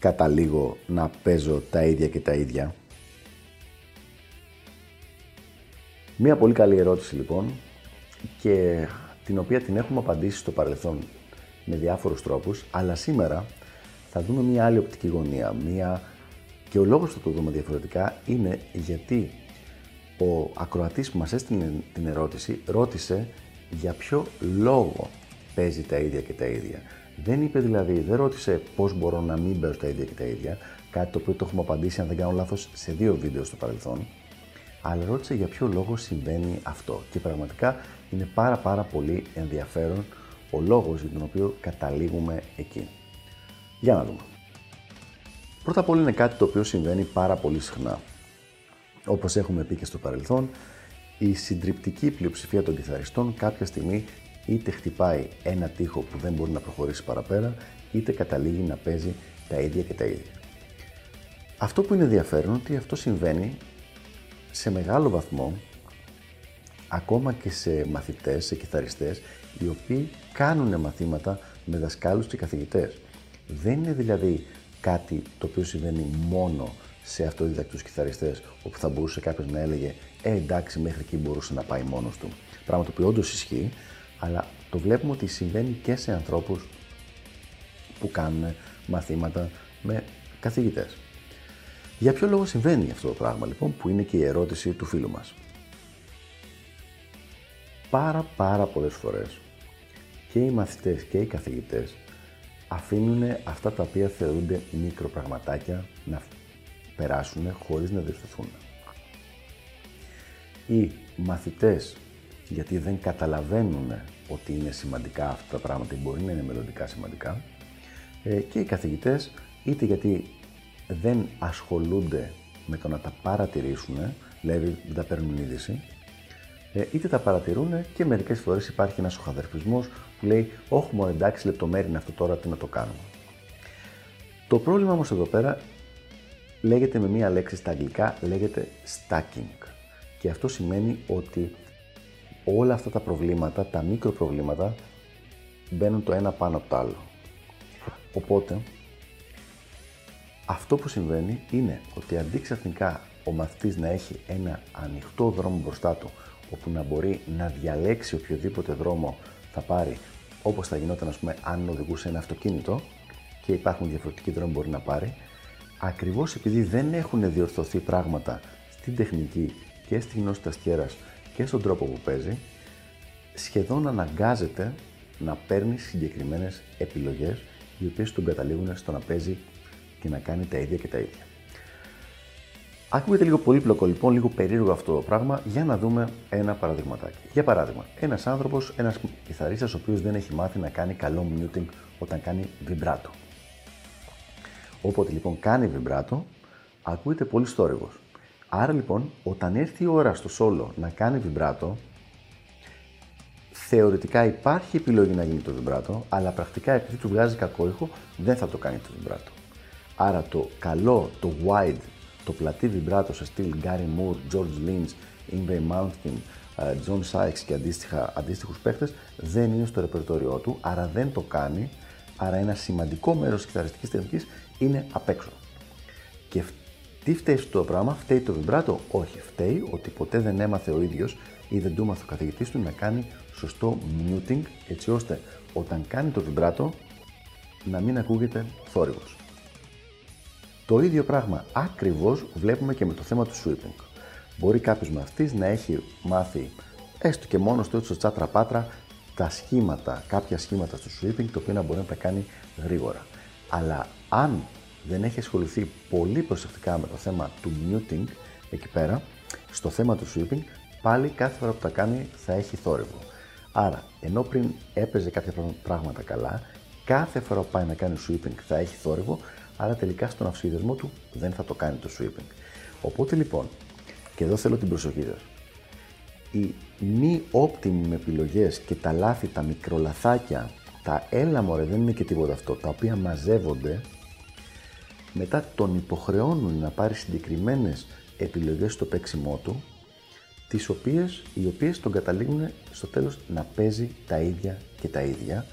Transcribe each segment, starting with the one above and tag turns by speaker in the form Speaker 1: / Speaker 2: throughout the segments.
Speaker 1: καταλήγω να παίζω τα ίδια και τα ίδια. Μία πολύ καλή ερώτηση λοιπόν και την οποία την έχουμε απαντήσει στο παρελθόν με διάφορους τρόπους, αλλά σήμερα θα δούμε μία άλλη οπτική γωνία, μία... και ο λόγος που το δούμε διαφορετικά είναι γιατί ο ακροατής που μας έστειλε την ερώτηση ρώτησε για ποιο λόγο παίζει τα ίδια και τα ίδια. Δεν είπε δηλαδή, δεν ρώτησε πώς μπορώ να μην παίζω τα ίδια και τα ίδια, κάτι το οποίο το έχουμε απαντήσει, αν δεν κάνω λάθος, σε δύο βίντεο στο παρελθόν. Αλλά ρώτησε για ποιο λόγο συμβαίνει αυτό. Και πραγματικά είναι πάρα πάρα πολύ ενδιαφέρον ο λόγος για τον οποίο καταλήγουμε εκεί. Για να δούμε. Πρώτα απ' όλα είναι κάτι το οποίο συμβαίνει πάρα πολύ συχνά. Όπως έχουμε πει και στο παρελθόν, η συντριπτική πλειοψηφία των κιθαριστών κάποια στιγμή είτε χτυπάει ένα τείχο που δεν μπορεί να προχωρήσει παραπέρα, είτε καταλήγει να παίζει τα ίδια και τα ίδια. Αυτό που είναι ενδιαφέρον ότι αυτό συμβαίνει σε μεγάλο βαθμό ακόμα και σε μαθητές, σε κιθαριστές, οι οποίοι κάνουν μαθήματα με δασκάλους και καθηγητές. Δεν είναι δηλαδή κάτι το οποίο συμβαίνει μόνο σε αυτοδιδακτούς κιθαριστές, όπου θα μπορούσε κάποιος να έλεγε «Ε, εντάξει, μέχρι εκεί μπορούσε να πάει μόνος του». Πράγμα το οποίο όντως ισχύει, αλλά το βλέπουμε ότι συμβαίνει και σε ανθρώπους που κάνουν μαθήματα με καθηγητές. Για ποιο λόγο συμβαίνει αυτό το πράγμα λοιπόν που είναι και η ερώτηση του φίλου μας. Πάρα πάρα πολλές φορές και οι μαθητές και οι καθηγητές αφήνουν αυτά τα οποία θεωρούνται μικροπραγματάκια να περάσουν χωρίς να διορθωθούν. Οι μαθητές γιατί δεν καταλαβαίνουν ότι είναι σημαντικά αυτά τα πράγματα ή μπορεί να είναι μελλοντικά σημαντικά ε, και οι καθηγητές είτε γιατί δεν ασχολούνται με το να τα παρατηρήσουν, δηλαδή δεν τα παίρνουν είδηση, ε, είτε τα παρατηρούν και μερικές φορές υπάρχει ένας οχαδερφισμός που λέει «Όχι μόνο εντάξει λεπτομέρεια είναι αυτό τώρα, τι να το κάνουμε». Το πρόβλημα όμως εδώ πέρα λέγεται με μία λέξη στα αγγλικά, λέγεται stacking. Και αυτό σημαίνει ότι όλα αυτά τα προβλήματα, τα μικροπροβλήματα, μπαίνουν το ένα πάνω από το άλλο. Οπότε, αυτό που συμβαίνει είναι ότι αντί ξαφνικά ο μαθητής να έχει ένα ανοιχτό δρόμο μπροστά του, όπου να μπορεί να διαλέξει οποιοδήποτε δρόμο θα πάρει, όπως θα γινόταν ας πούμε αν οδηγούσε ένα αυτοκίνητο και υπάρχουν διαφορετικοί δρόμοι που μπορεί να πάρει, ακριβώς επειδή δεν έχουν διορθωθεί πράγματα στην τεχνική και στη γνώση της και στον τρόπο που παίζει, σχεδόν αναγκάζεται να παίρνει συγκεκριμένες επιλογές οι οποίες τον καταλήγουν στο να παίζει και να κάνει τα ίδια και τα ίδια. Ακούγεται λίγο πολύπλοκο λοιπόν, λίγο περίεργο αυτό το πράγμα, για να δούμε ένα παραδειγματάκι. Για παράδειγμα, ένας άνθρωπος, ένας κιθαρίστας, ο οποίος δεν έχει μάθει να κάνει καλό muting όταν κάνει βιμπράτο. Όποτε λοιπόν κάνει βιμπράτο, ακούγεται πολύ στόρυβο. Άρα λοιπόν, όταν έρθει η ώρα στο σόλο να κάνει βιμπράτο, θεωρητικά υπάρχει επιλογή να γίνει το βιμπράτο, αλλά πρακτικά επειδή του βγάζει κακό ήχο, δεν θα το κάνει το βιμπράτο. Άρα το καλό, το wide, το πλατή βιμπράτο σε στυλ Gary Moore, George Lynch, Ingray Malmsteen, ε, John Sykes και αντίστοιχα, αντίστοιχους παίχτες δεν είναι στο ρεπερτόριό του, άρα δεν το κάνει, άρα ένα σημαντικό μέρος της κιθαριστικής τεχνικής είναι απ' έξω. Και τι φταίει αυτό το πράγμα, φταίει το βιμπράτο, όχι, φταίει ότι ποτέ δεν έμαθε ο ίδιος ή δεν του έμαθε ο καθηγητής του να κάνει σωστό muting έτσι ώστε όταν κάνει το βιμπράτο να μην ακούγεται θόρυβος. Το ίδιο πράγμα ακριβώς βλέπουμε και με το θέμα του sweeping. Μπορεί κάποιος μαθητής να έχει μάθει έστω και μόνος του έτσι τσάτρα πάτρα τα σχήματα, κάποια σχήματα στο sweeping, το οποίο να μπορεί να τα κάνει γρήγορα. Αλλά αν δεν έχει ασχοληθεί πολύ προσεκτικά με το θέμα του muting εκεί πέρα, στο θέμα του sweeping, πάλι κάθε φορά που τα κάνει θα έχει θόρυβο. Άρα, ενώ πριν έπαιζε κάποια πράγματα καλά, κάθε φορά που πάει να κάνει sweeping θα έχει θόρυβο, άρα τελικά στον αυσίδεσμό του δεν θα το κάνει το sweeping. Οπότε λοιπόν, και εδώ θέλω την προσοχή σας, οι μη όπτιμοι επιλογές και τα λάθη, τα μικρολαθάκια, τα έλα μωρέ δεν είναι και τίποτα αυτό, τα οποία μαζεύονται, μετά τον υποχρεώνουν να πάρει συγκεκριμένες επιλογές στο παίξιμό του, τις οποίες, οι οποίες τον καταλήγουν στο τέλος να παίζει τα ίδια και τα ίδια,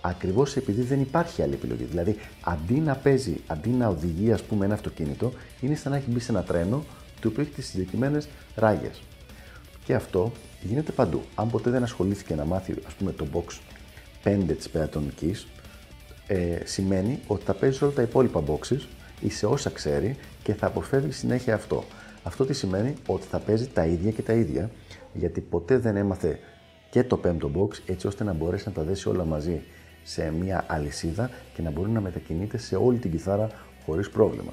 Speaker 1: ακριβώς επειδή δεν υπάρχει άλλη επιλογή. Δηλαδή, αντί να παίζει, αντί να οδηγεί, ας πούμε, ένα αυτοκίνητο, είναι σαν να έχει μπει σε ένα τρένο, το οποίο έχει τις συγκεκριμένες ράγες. Και αυτό γίνεται παντού. Αν ποτέ δεν ασχολήθηκε να μάθει, ας πούμε, το box 5 της πεατονικής, ε, σημαίνει ότι θα παίζεις όλα τα υπόλοιπα boxes ή σε όσα ξέρει και θα αποφεύγεις συνέχεια αυτό. Αυτό τι σημαίνει; Ότι θα παίζει τα ίδια και τα ίδια, γιατί ποτέ δεν έμαθε και το πέμπτο box έτσι ώστε να μπορέσει να τα δέσει όλα μαζί σε μια αλυσίδα και να μπορεί να μετακινείται σε όλη την κιθάρα χωρίς πρόβλημα.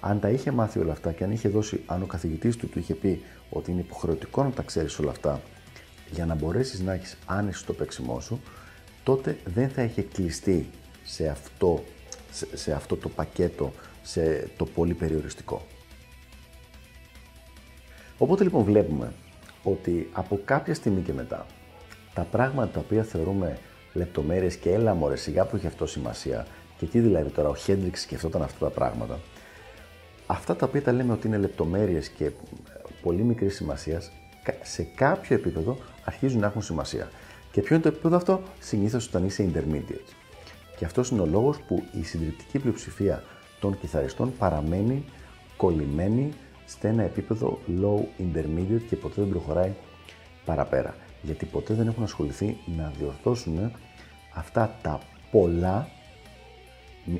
Speaker 1: Αν τα είχε μάθει όλα αυτά και αν είχε δώσει, αν ο καθηγητής του του είχε πει ότι είναι υποχρεωτικό να τα ξέρεις όλα αυτά για να μπορέσεις να έχεις άνεση στο παίξιμό σου, τότε δεν θα είχε κλειστεί σε αυτό, σε, αυτό το πακέτο, σε το πολύ περιοριστικό. Οπότε λοιπόν βλέπουμε ότι από κάποια στιγμή και μετά τα πράγματα τα οποία θεωρούμε λεπτομέρειες και έλα μωρέ, σιγά που έχει αυτό σημασία, και τι δηλαδή τώρα ο Χέντριξ σκεφτόταν αυτά τα πράγματα, αυτά τα οποία τα λέμε ότι είναι λεπτομέρειες και πολύ μικρή σημασία, σε κάποιο επίπεδο αρχίζουν να έχουν σημασία. Και ποιο είναι το επίπεδο αυτό, συνήθως όταν είσαι intermediate. Και αυτός είναι ο λόγος που η συντριπτική πλειοψηφία των κιθαριστών παραμένει κολλημένη σε ένα επίπεδο low intermediate και ποτέ δεν προχωράει παραπέρα. Γιατί ποτέ δεν έχουν ασχοληθεί να διορθώσουν αυτά τα πολλά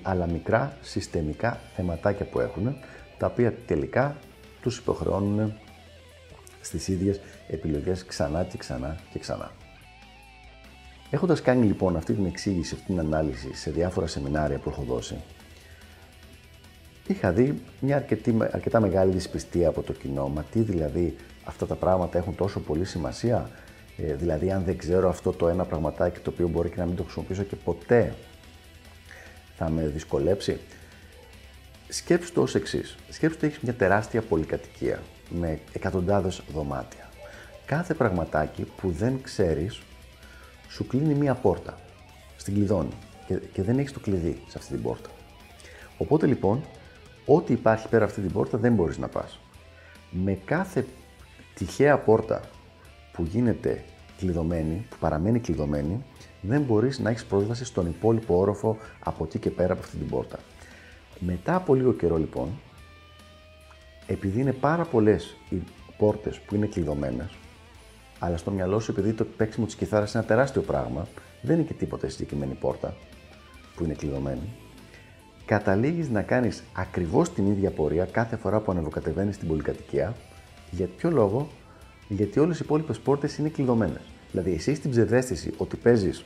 Speaker 1: αλλά μικρά συστημικά θεματάκια που έχουν, τα οποία τελικά τους υποχρεώνουν στις ίδιες επιλογές ξανά και ξανά και ξανά. Έχοντας κάνει λοιπόν αυτή την εξήγηση, αυτή την ανάλυση σε διάφορα σεμινάρια που έχω δώσει, είχα δει μια αρκετή, αρκετά μεγάλη δυσπιστία από το κοινό. Μα τι δηλαδή αυτά τα πράγματα έχουν τόσο πολύ σημασία; Ε, δηλαδή αν δεν ξέρω αυτό το ένα πραγματάκι το οποίο μπορεί και να μην το χρησιμοποιήσω και ποτέ θα με δυσκολέψει; Σκέψου το ως εξής. Σκέψου ότι έχεις μια τεράστια πολυκατοικία με εκατοντάδες δωμάτια. Κάθε πραγματάκι που δεν ξέρεις σου κλείνει μία πόρτα. Στην κλειδώνει και, και δεν έχεις το κλειδί σε αυτή την πόρτα. Οπότε λοιπόν, ό,τι υπάρχει πέρα αυτή την πόρτα δεν μπορείς να πας. Με κάθε τυχαία πόρτα που γίνεται κλειδωμένη, που παραμένει κλειδωμένη, δεν μπορείς να έχεις πρόσβαση στον υπόλοιπο όροφο από εκεί και πέρα από αυτή την πόρτα. Μετά από λίγο καιρό λοιπόν, επειδή είναι πάρα πολλές οι πόρτες που είναι κλειδωμένες, αλλά στο μυαλό σου, επειδή το παίξιμο της κιθάρας είναι ένα τεράστιο πράγμα, δεν είναι και τίποτα η συγκεκριμένη πόρτα που είναι κλειδωμένη. Καταλήγεις να κάνεις ακριβώς την ίδια πορεία κάθε φορά που ανεβοκατεβαίνεις στην πολυκατοικία. Για ποιο λόγο, γιατί όλες οι υπόλοιπες πόρτες είναι κλειδωμένες. Δηλαδή, εσύ έχεις την ψευδέστηση ότι παίζεις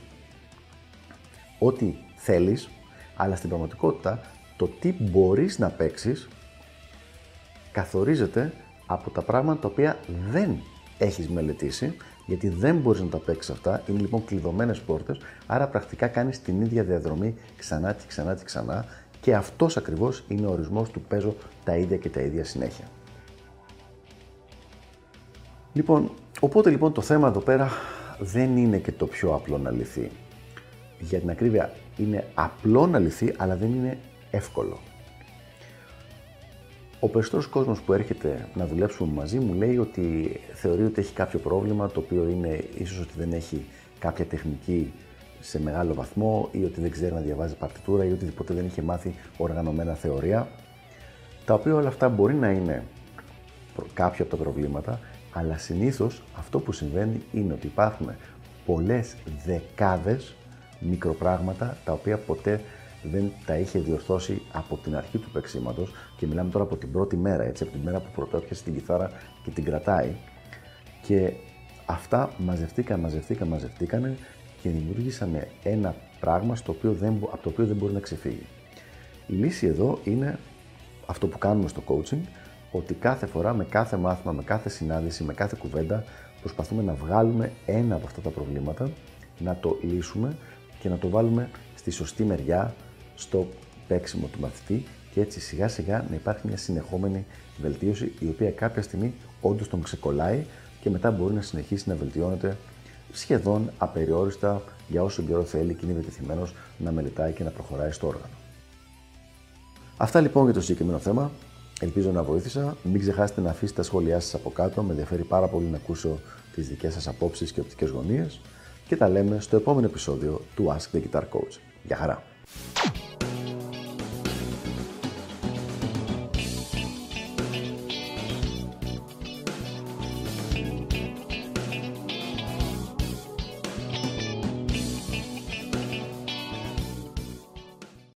Speaker 1: ό,τι θέλεις, αλλά στην πραγματικότητα το τι μπορείς να παίξεις καθορίζεται από τα πράγματα τα οποία δεν έχεις μελετήσει, γιατί δεν μπορείς να τα παίξεις αυτά. Είναι λοιπόν κλειδωμένες πόρτες, άρα πρακτικά κάνεις την ίδια διαδρομή ξανά και ξανά και ξανά. Και αυτός ακριβώς είναι ο ορισμός του παίζω τα ίδια και τα ίδια συνέχεια. Λοιπόν, οπότε λοιπόν το θέμα εδώ πέρα δεν είναι και το πιο απλό να λυθεί. Για την ακρίβεια είναι απλό να λυθεί, αλλά δεν είναι εύκολο. Ο περισσότερος κόσμος που έρχεται να δουλέψουμε μαζί μου λέει ότι θεωρεί ότι έχει κάποιο πρόβλημα το οποίο είναι ίσως ότι δεν έχει κάποια τεχνική σε μεγάλο βαθμό ή ότι δεν ξέρει να διαβάζει παρτιτούρα ή ότι ποτέ δεν είχε μάθει οργανωμένα θεωρία. Τα οποία όλα αυτά μπορεί να είναι κάποια από τα προβλήματα, αλλά συνήθως αυτό που συμβαίνει είναι ότι υπάρχουν πολλές δεκάδες μικροπράγματα τα οποία ποτέ δεν τα είχε διορθώσει από την αρχή του παίξήματος και μιλάμε τώρα από την πρώτη μέρα, έτσι, από την μέρα που πρωτόπιασε την κιθάρα και την κρατάει. Και αυτά μαζευτήκαν, μαζευτήκαν, μαζευτήκαν και δημιούργησαν ένα πράγμα στο οποίο δεν, από το οποίο δεν μπορεί να ξεφύγει. Η λύση εδώ είναι αυτό που κάνουμε στο coaching, ότι κάθε φορά με κάθε μάθημα, με κάθε συνάντηση, με κάθε κουβέντα προσπαθούμε να βγάλουμε ένα από αυτά τα προβλήματα, να το λύσουμε και να το βάλουμε στη σωστή μεριά, στο παίξιμο του μαθητή και έτσι σιγά σιγά να υπάρχει μια συνεχόμενη βελτίωση η οποία κάποια στιγμή όντως τον ξεκολλάει και μετά μπορεί να συνεχίσει να βελτιώνεται σχεδόν απεριόριστα για όσο καιρό θέλει και είναι διατεθειμένος να μελετάει και να προχωράει στο όργανο. Αυτά λοιπόν για το συγκεκριμένο θέμα. Ελπίζω να βοήθησα. Μην ξεχάσετε να αφήσετε τα σχόλιά σας από κάτω. Με ενδιαφέρει πάρα πολύ να ακούσω τις δικές σας απόψεις και οπτικές γωνίες. Και τα λέμε στο επόμενο επεισόδιο του Ask the Guitar Coach. Γεια χαρά!